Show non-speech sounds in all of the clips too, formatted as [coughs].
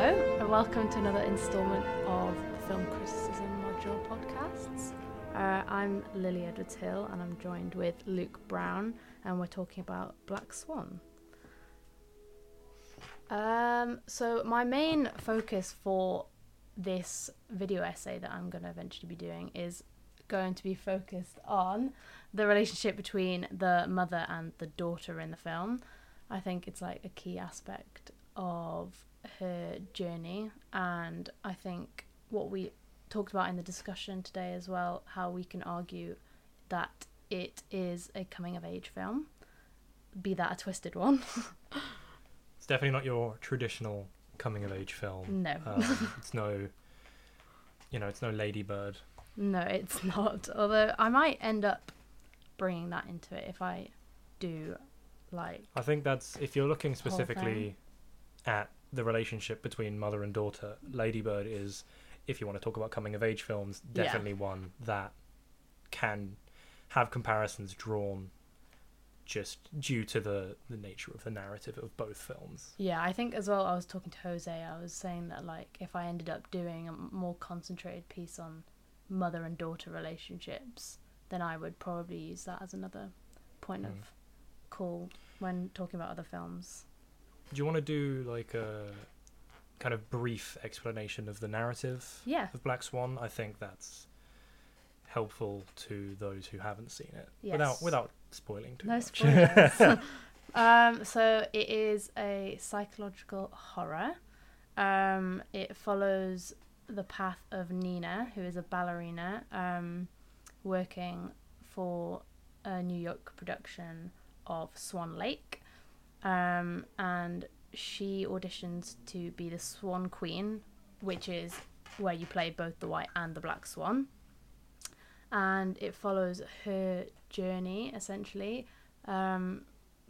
Hello, and welcome to another instalment of the Film Criticism Module podcasts. Uh, I'm Lily Edwards Hill, and I'm joined with Luke Brown, and we're talking about Black Swan. Um, so, my main focus for this video essay that I'm going to eventually be doing is going to be focused on the relationship between the mother and the daughter in the film. I think it's like a key aspect of her journey, and I think what we talked about in the discussion today as well, how we can argue that it is a coming of age film, be that a twisted one. [laughs] It's definitely not your traditional coming of age film. no, Um, [laughs] it's no, you know, it's no Lady Bird. no, it's not. Although I might end up bringing that into it if I do like I think that's if you're looking specifically at the relationship between mother and daughter, Lady Bird is, if you want to talk about coming of age films, Yeah. definitely one that can have comparisons drawn just due to the, the nature of the narrative of both films. Yeah, I think as well. I was talking to Jose. I was saying that like if I ended up doing a more concentrated piece on mother and daughter relationships, then I would probably use that as another point Mm. of call when talking about other films. Do you want to do like a kind of brief explanation of the narrative Yeah, of Black Swan? I think that's helpful to those who haven't seen it Yes. without without spoiling too no much. spoilers. [laughs] [laughs] um, so it is a psychological horror. Um, it follows the path of Nina, who is a ballerina, um, working for a New York production of Swan Lake. Um, and she auditions to be the Swan Queen, which is where you play both the white and the black swan. And it follows her journey essentially um,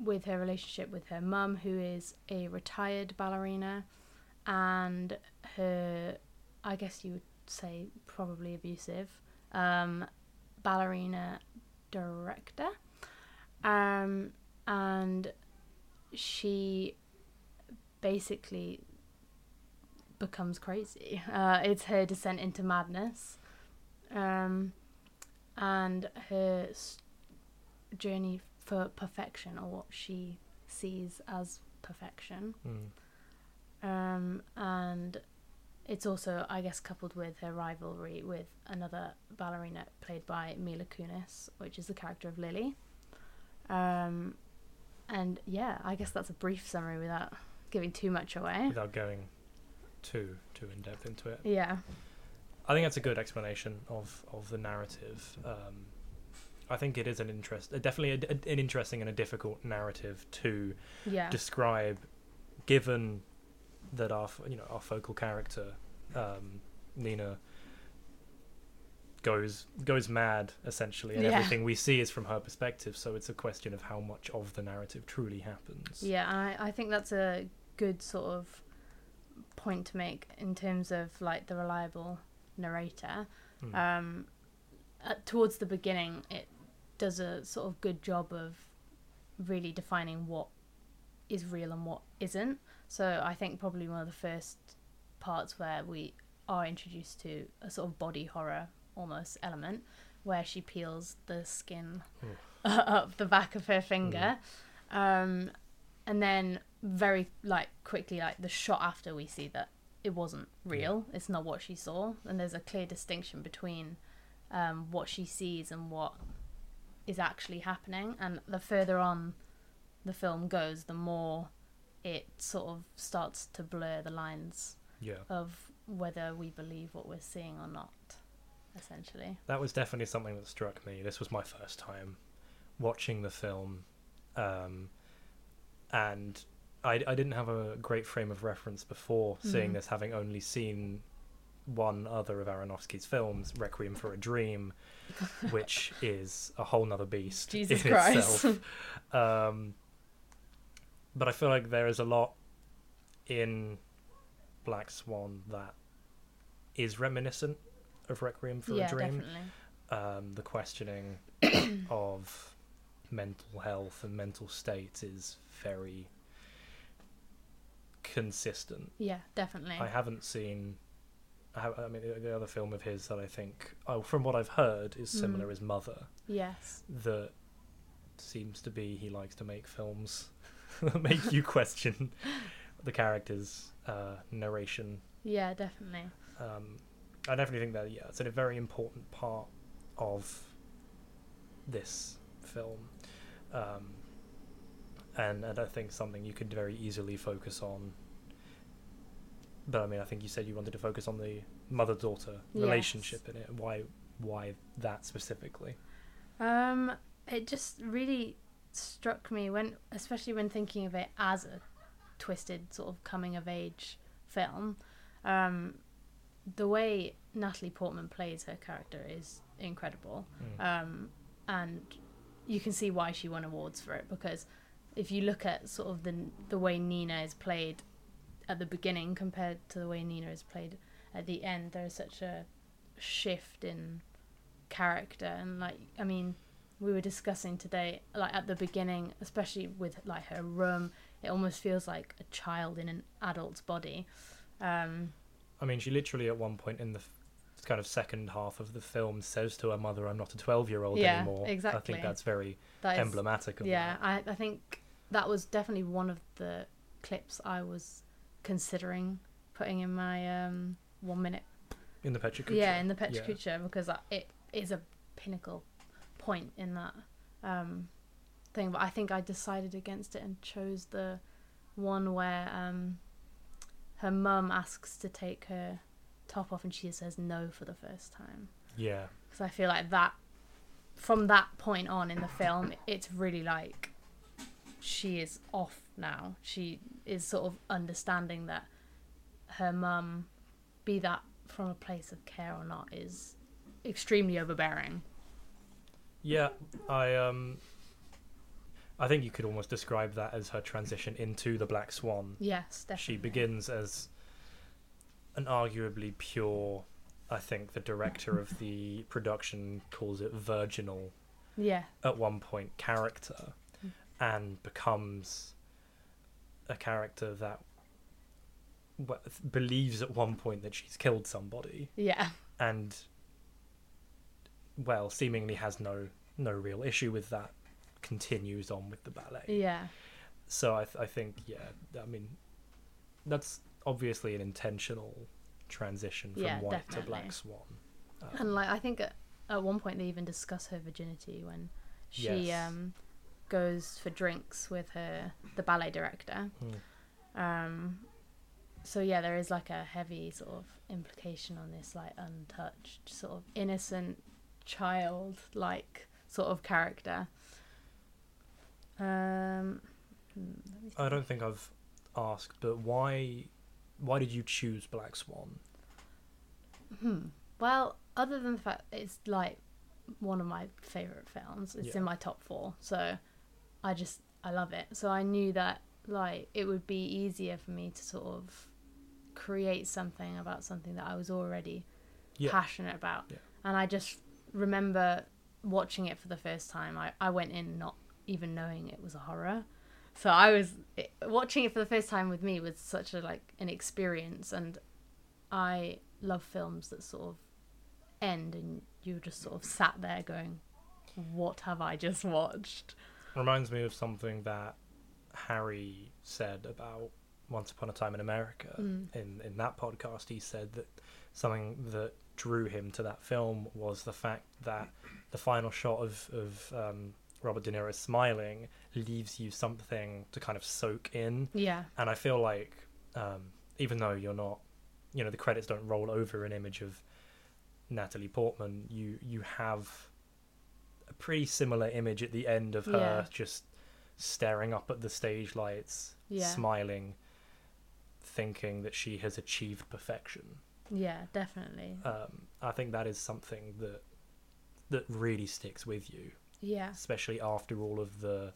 with her relationship with her mum, who is a retired ballerina, and her, I guess you would say, probably abusive um, ballerina director. Um, and she basically becomes crazy. Uh, it's her descent into madness. Um, and her journey for perfection, or what she sees as perfection. Mm. Um, and it's also, I guess, coupled with her rivalry with another ballerina played by Mila Kunis, which is the character of Lily. Um, and yeah, I guess that's a brief summary without giving too much away. without going too too in depth into it. Yeah, I think that's a good explanation of of the narrative. Um, I think it is an interest, uh, definitely a, a- an interesting and a difficult narrative to yeah, describe, given that our you know our focal character um, Nina goes goes mad essentially, and Yeah. everything we see is from her perspective. So it's a question of how much of the narrative truly happens. yeah. And I, I think that's a good sort of point to make in terms of like the reliable narrator. Mm. um, uh, towards the beginning, it does a sort of good job of really defining what is real and what isn't. So I think probably one of the first parts where we are introduced to a sort of body horror almost element, where she peels the skin [laughs] Oof. up the back of her finger, um, and then very like quickly, like the shot after we see that it wasn't real. It's not what she saw, and there's a clear distinction between um, what she sees and what is actually happening. And the further on the film goes, the more it sort of starts to blur the lines yeah. of whether we believe what we're seeing or not. Essentially, That was definitely something that struck me. This was my first time watching the film, um, and I, I didn't have a great frame of reference before seeing Mhm. this, having only seen one other of Aronofsky's films, Requiem for a Dream, [laughs] which is a whole nother beast Jesus in Christ. itself. [laughs] [laughs] Um, but I feel like there is a lot in Black Swan that is reminiscent of Requiem for yeah, a Dream definitely. um, the questioning [coughs] of mental health and mental state is very consistent. Yeah, definitely. I haven't seen. I, have, I mean, the- the other film of his that I think, oh, from what I've heard, is Mm. similar is Mother. yes. That seems to be he likes to make films [laughs] that make you [laughs] question the character's uh, narration. Yeah, definitely. Um, I definitely think that yeah, it's a very important part of this film, um, and and I think something you could very easily focus on. But I mean, I think you said you wanted to focus on the mother-daughter Yes. relationship in it. Why, why that specifically? Um, it just really struck me when, especially when thinking of it as a twisted sort of coming of age film. Um, the way Natalie Portman plays her character is incredible, Mm. um, and you can see why she won awards for it because if you look at sort of the the way Nina is played at the beginning compared to the way Nina is played at the end, there is such a shift in character. And like I mean we were discussing today like at the beginning especially with like her room it almost feels like a child in an adult's body. Um I mean, she literally at one point in the kind of second half of the film says to her mother, "I'm not a 12-year-old Yeah, anymore." Exactly. I think that's very that emblematic of yeah that. I, I think that was definitely one of the clips i was considering putting in my um one minute in the Petra yeah in the Petra Yeah. Because it is a pinnacle point in that um, thing. But I think I decided against it and chose the one where um, her mum asks to take her top off and she says no for the first time. Yeah. Because I feel like that, from that point on in the film, it's really like she is off now. She is sort of understanding that her mum, be that from a place of care or not, is extremely overbearing. Yeah, I um, I think you could almost describe that as her transition into the Black Swan. Yes, definitely. She begins as an arguably pure. I think the director of the production calls it virginal Yeah, at one point character, and becomes a character that w- believes at one point that she's killed somebody. Yeah, and well seemingly has no no real issue with that continues on with the ballet. Yeah, so i, th- I think yeah i mean that's obviously an intentional transition from Yeah, white to black swan Um, and like I think at, at one point they even discuss her virginity when she Yes. um goes for drinks with her the ballet director. hmm. Um, so yeah, there is like a heavy sort of implication on this like untouched, sort of innocent child like sort of character. Um, hmm, i don't think i've asked but why why did you choose black swan Hmm. Well, other than the fact it's like one of my favorite films, it's Yeah. in my top four. So I just I love it. So I knew that like it would be easier for me to sort of create something about something that I was already Yeah. passionate about. Yeah. And I just remember watching it for the first time. I, I went in not even knowing it was a horror. So I was watching it for the first time with me was such a like an experience and I love films that sort of end and you're just sort of sat there going what have I just watched? reminds me of something that Harry said about Once Upon a Time in America. Mm. In in that podcast, he said that something that drew him to that film was the fact that the final shot of of um, Robert De Niro smiling leaves you something to kind of soak in, Yeah. and I feel like um, even though you're not, you know, the credits don't roll over an image of Natalie Portman, you you have a pretty similar image at the end of her Yeah. just staring up at the stage lights, Yeah. smiling, thinking that she has achieved perfection. Yeah, definitely. Um, I think that is something that that really sticks with you, Yeah. especially after all of the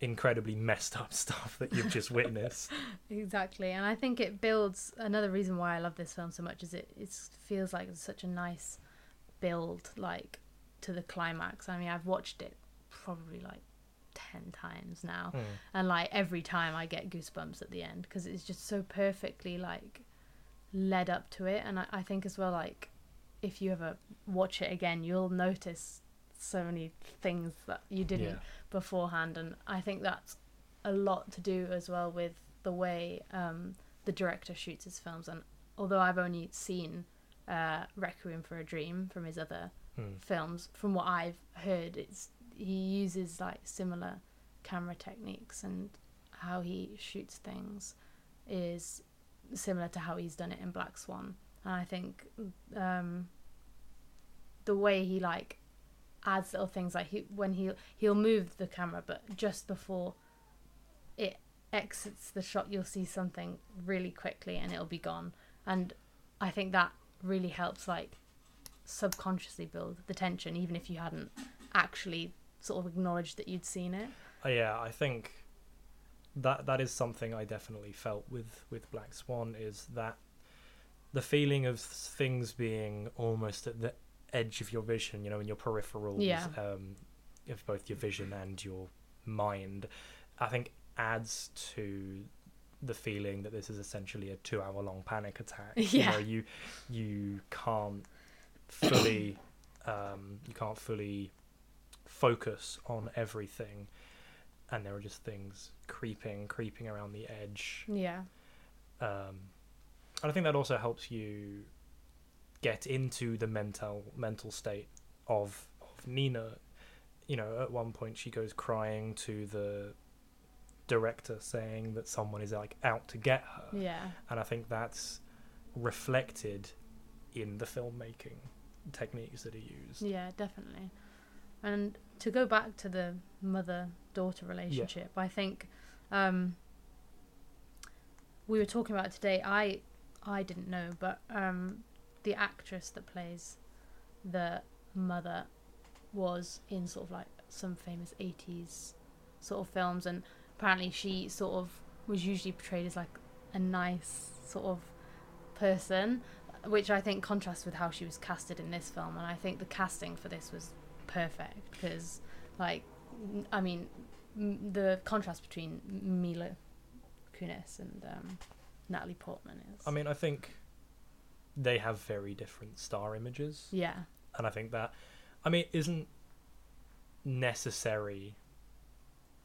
incredibly messed up [laughs] stuff that you've just witnessed. [laughs] Exactly, and I think it builds. Another reason why I love this film so much is it it feels like it's such a nice build, like to the climax. I mean, I've watched it probably like 10 times now Mm. and like every time i get goosebumps at the end because it's just so perfectly like led up to it and I, I think as well like if you ever watch it again you'll notice so many things that you didn't Yeah. beforehand and i think that's a lot to do as well with the way um, the director shoots his films and although i've only seen uh, requiem for a dream from his other Mm. films from what i've heard it's he uses like similar camera techniques and how he shoots things is similar to how he's done it in black swan and i think um, the way he like adds little things like he when he he'll move the camera but just before it exits the shot you'll see something really quickly and it'll be gone. And i think that really helps like subconsciously build the tension even if you hadn't actually sort of acknowledged that you'd seen it. Uh, yeah, I think that that is something I definitely felt with with Black Swan is that the feeling of things being almost at the edge of your vision, you know, in your peripherals, Yeah. um, of both your vision and your mind, I think adds to the feeling that this is essentially a two-hour-long panic attack. You Yeah. know, you you can't fully [coughs] um, you can't fully focus on everything and there are just things creeping creeping around the edge yeah um, and i think that also helps you get into the mental mental state of of nina. You know at one point she goes crying to the director saying that someone is like out to get her. Yeah. And i think that's reflected in the filmmaking techniques that are used. Yeah, definitely. And to go back to the mother daughter relationship, I think um, we were talking about today. I I didn't know, but um, the actress that plays the mother was in sort of like some famous 80s sort of films and apparently she sort of was usually portrayed as like a nice sort of person which I think contrasts with how she was casted in this film, and I think the casting for this was perfect because, like, I mean, the contrast between Mila Kunis and um, Natalie Portman is. i mean i think they have very different star images yeah, and I think that, I mean, isn't necessary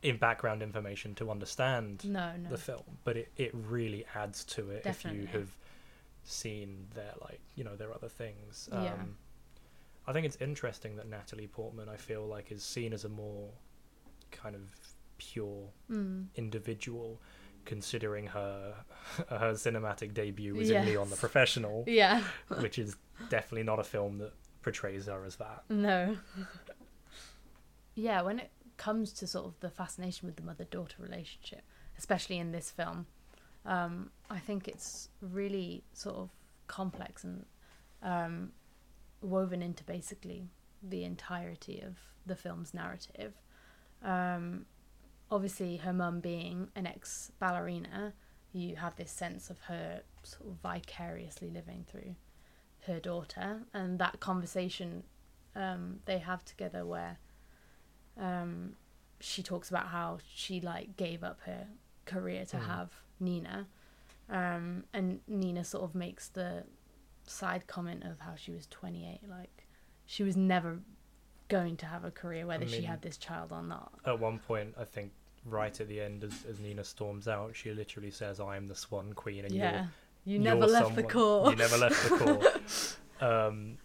in background information to understand no, no, the film, but it, it really adds to it Definitely. if you have seen their like you know their other things. Yeah. Um, I think it's interesting that Natalie Portman, I feel like, is seen as a more kind of pure mm. individual, considering her [laughs] her cinematic debut was in Leon the Professional, yeah, which is definitely not a film that portrays her as that. no, [laughs] yeah. When it comes to sort of the fascination with the mother-daughter relationship, especially in this film, um, I think it's really sort of complex and um, woven into basically the entirety of the film's narrative. Um, obviously, her mum being an ex ballerina, you have this sense of her sort of vicariously living through her daughter, and that conversation um, they have together where um, she talks about how she like gave up her career to Mm. have Nina, um, and Nina sort of makes the side comment of how she was 28, like she was never going to have a career whether she mean- had this child or not. At one point, I think right at the end, as, as Nina storms out, she literally says, "I am the Swan Queen, and yeah, you never left the court. You never left the [laughs] court." um,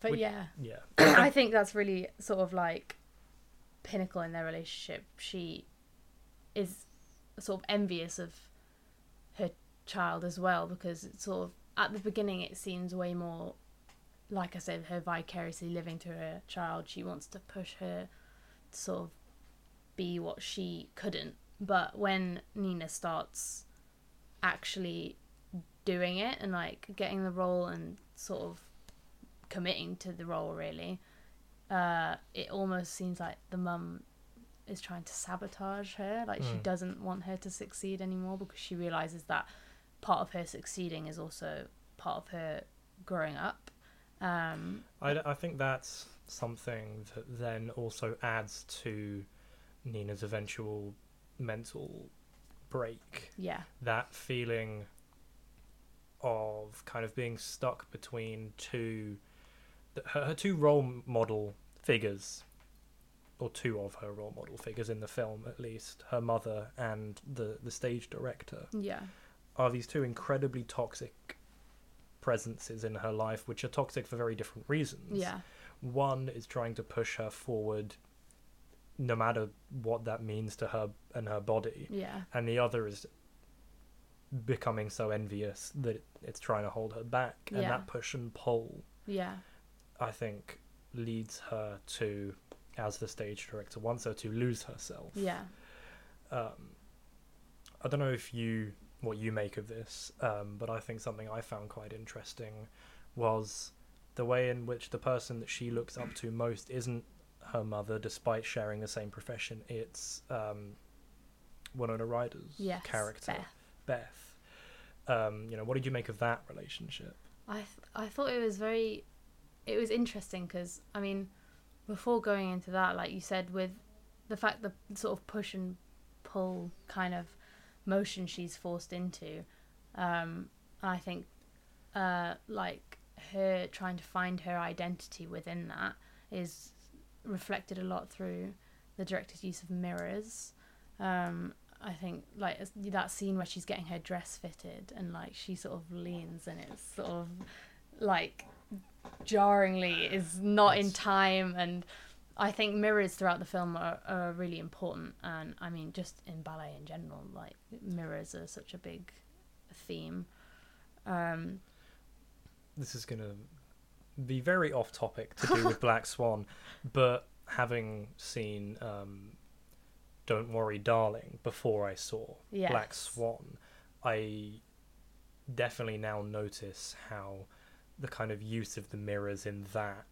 but yeah, yeah, I think that's really sort of like pinnacle in their relationship. She is sort of envious of her child as well because it's sort of at the beginning it seems way more like I said, her vicariously living through her child. She wants to push her to sort of be what she couldn't. But when Nina starts actually doing it and like getting the role and sort of committing to the role really uh it almost seems like the mum is trying to sabotage her like she Mm. doesn't want her to succeed anymore because she realizes that part of her succeeding is also part of her growing up um I, I think that's something that then also adds to Nina's eventual mental break. Yeah. That feeling of kind of being stuck between two her, her two role model figures or two of her role model figures in the film at least her mother and the the stage director Yeah. are these two incredibly toxic presences in her life which are toxic for very different reasons Yeah. one is trying to push her forward no matter what that means to her and her body Yeah. and the other is becoming so envious that it's trying to hold her back and Yeah. that push and pull Yeah. i think leads her to as the stage director wants her to lose herself Yeah. um, i don't know if you what you make of this um, but i think something i found quite interesting was the way in which the person that she looks up to most isn't her mother despite sharing the same profession it's um, winona ryder's Yes. character Beth. Beth. Um, you know, what did you make of that relationship? I th- I thought it was very, it was interesting because I mean, before going into that, like you said, with the fact the sort of push and pull kind of motion she's forced into, um, I think, uh, like her trying to find her identity within that is reflected a lot through the director's use of mirrors. Um, I think like that scene where she's getting her dress fitted and like she sort of leans and it's sort of like jarringly is not in time and I think mirrors throughout the film are, are really important and I mean just in ballet in general like mirrors are such a big theme. Um This is going to be very off topic to do with [laughs] Black Swan, but having seen um, Don't Worry, Darling before I saw Black Swan, I definitely now notice how the kind of use of the mirrors in that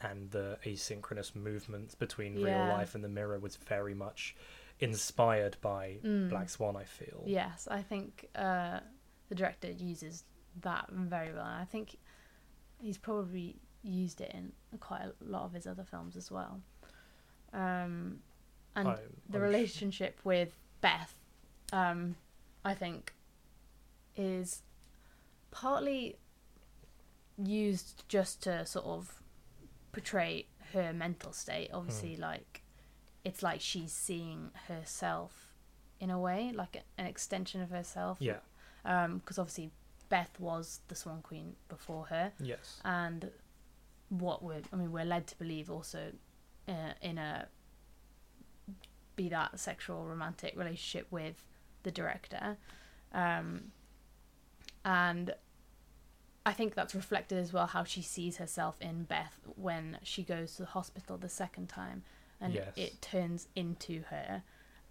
and the asynchronous movements between real life and the mirror was very much inspired by Mm. Black Swan, I feel. Yes, I think uh, the director uses that very well. And I think he's probably used it in quite a lot of his other films as well. Um, and I'm- the relationship with Beth, um, I think, is partly used just to sort of portray her mental state. Obviously, like it's like she's seeing herself in a way, like a- an extension of herself. Yeah. Because obviously, Beth was the Swan Queen before her, Yes. and what we're I mean we're led to believe also uh, in a be that sexual romantic relationship with the director um and I think that's reflected as well how she sees herself in Beth when she goes to the hospital the second time and Yes. it turns into her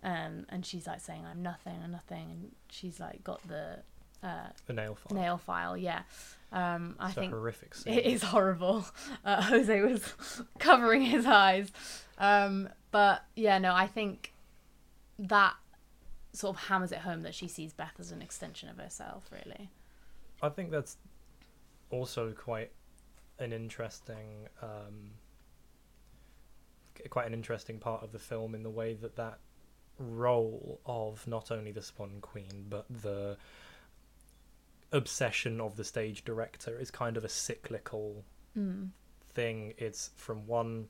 um and she's like saying I'm nothing I'm nothing and she's like got the uh The nail file. nail file yeah um I It's a think horrific scene. it is horrible. [laughs] Uh, Jose was [laughs] covering his eyes. Um, but yeah, no, I think that sort of hammers it home that she sees Beth as an extension of herself, really. I think that's also quite an interesting, um, quite an interesting part of the film in the way that that role of not only the Swan Queen but the obsession of the stage director is kind of a cyclical Mm. thing. It's from one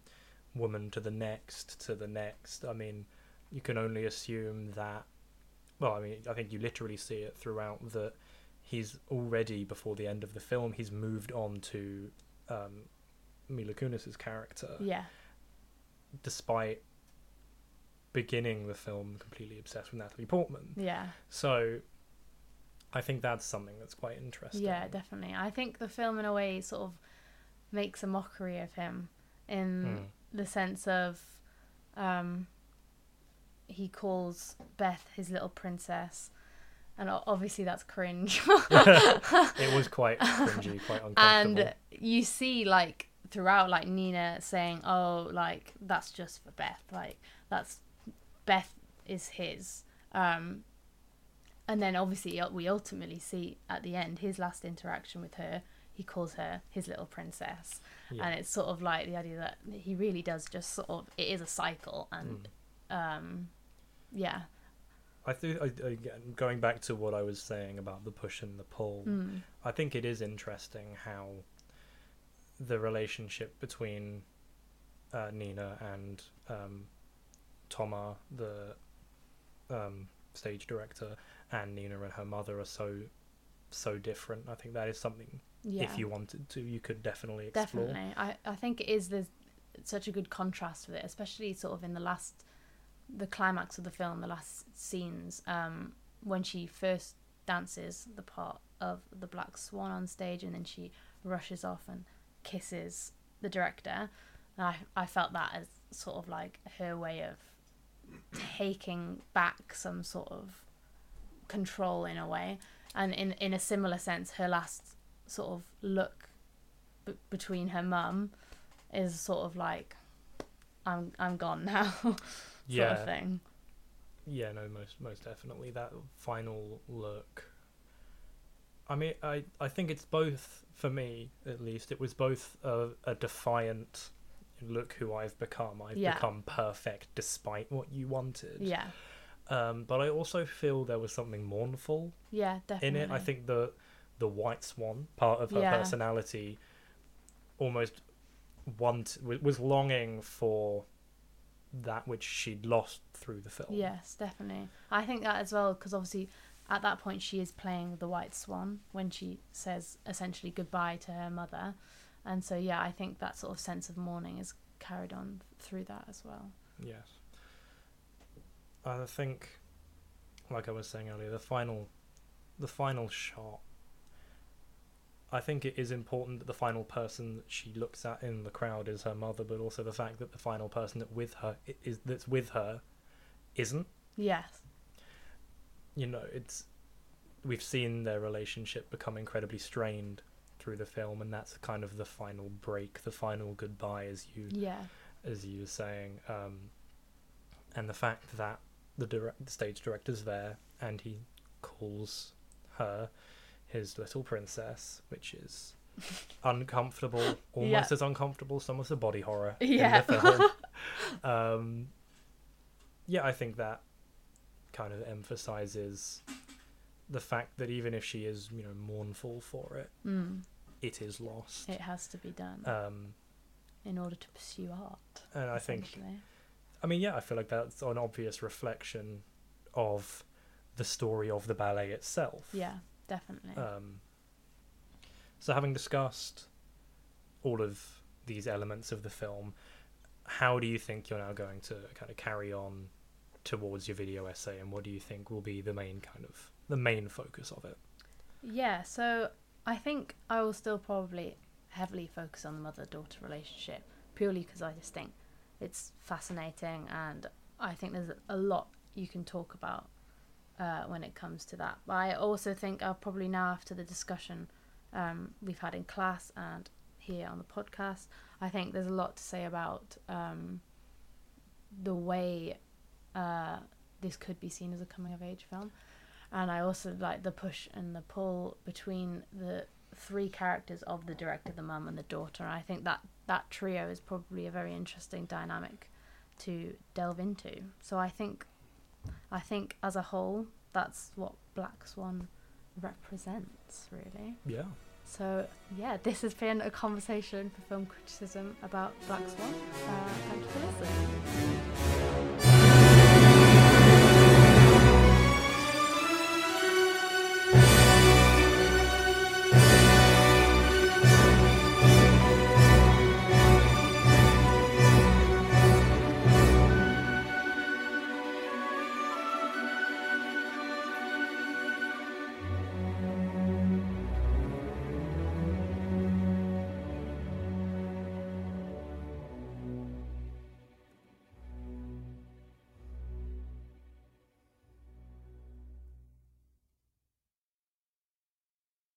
woman to the next to the next. I mean, you can only assume that. Well, I mean, I think you literally see it throughout that he's already before the end of the film. He's moved on to um, Mila Kunis's character, Yeah, despite beginning the film completely obsessed with Natalie Portman. yeah, So, I think that's something that's quite interesting. yeah, definitely. I think the film, in a way, sort of makes a mockery of him in Mm. the sense of um, he calls Beth his little princess. And obviously that's cringe. [laughs] [laughs] it was quite cringy, quite uncomfortable. and you see like throughout like nina saying oh like that's just for beth like that's beth is his um and then obviously we ultimately see at the end his last interaction with her he calls her his little princess Yeah. and it's sort of like the idea that he really does just sort of it is a cycle and Mm. um, yeah. I think again going back to what I was saying about the push and the pull. Mm. I think it is interesting how the relationship between uh, Nina and um, Toma, the um, stage director, and Nina and her mother are so so different. I think that is something. Yeah. If you wanted to, you could definitely explore. Definitely. I, I think it is there's such a good contrast with it, especially sort of in the last the climax of the film, the last scenes, um, when she first dances the part of the black swan on stage and then she rushes off and kisses the director. And I I felt that as sort of like her way of taking back some sort of control in a way. And in in a similar sense, her last sort of look b- between her mum is sort of like I'm I'm gone [laughs] now sort yeah, of thing. yeah, no, most most definitely that final look. I mean, I I think it's both for me at least. It was both a, a defiant look who I've become. I've Yeah. become perfect despite what you wanted. Yeah. Um, but I also feel there was something mournful Yeah, definitely. in it. I think the the white swan part of her Yeah. personality almost want was longing for that which she'd lost through the film. Yes, definitely. I think that as well because obviously at that point she is playing the white swan when she says essentially goodbye to her mother, and so yeah, I think that sort of sense of mourning is carried on through that as well. Yes. I think, like I was saying earlier, the final, the final shot. I think it is important that the final person that she looks at in the crowd is her mother, but also the fact that the final person that with her is that's with her, isn't. Yes. You know, it's we've seen their relationship become incredibly strained through the film, and that's kind of the final break, the final goodbye, as you Yeah. as you were saying, um, and the fact that the direct, the stage director's there and he calls her his little princess, which is [laughs] uncomfortable, [laughs] almost Yeah. as uncomfortable as some of the body horror Yeah. in the film. [laughs] um, yeah, I think that kind of emphasizes the fact that even if she is, you know, mournful for it, Mm. it is lost. It has to be done Um, in order to pursue art. and I think. I mean, yeah, I feel like that's an obvious reflection of the story of the ballet itself. Yeah, definitely. Um, so, having discussed all of these elements of the film, how do you think you're now going to kind of carry on towards your video essay, and what do you think will be the main kind of the main focus of it? Yeah, so I think I will still probably heavily focus on the mother daughter relationship purely because I just think it's fascinating and I think there's a lot you can talk about uh, when it comes to that. But I also think I'll probably now, after the discussion um, we've had in class and here on the podcast, I think there's a lot to say about um, the way uh, this could be seen as a coming of age film and I also like the push and the pull between the three characters of the director, the mum, and the daughter. I think that that trio is probably a very interesting dynamic to delve into. So I think, I think as a whole, that's what Black Swan represents, really. Yeah. So yeah, this has been a conversation for film criticism about Black Swan. Uh, thank you for listening.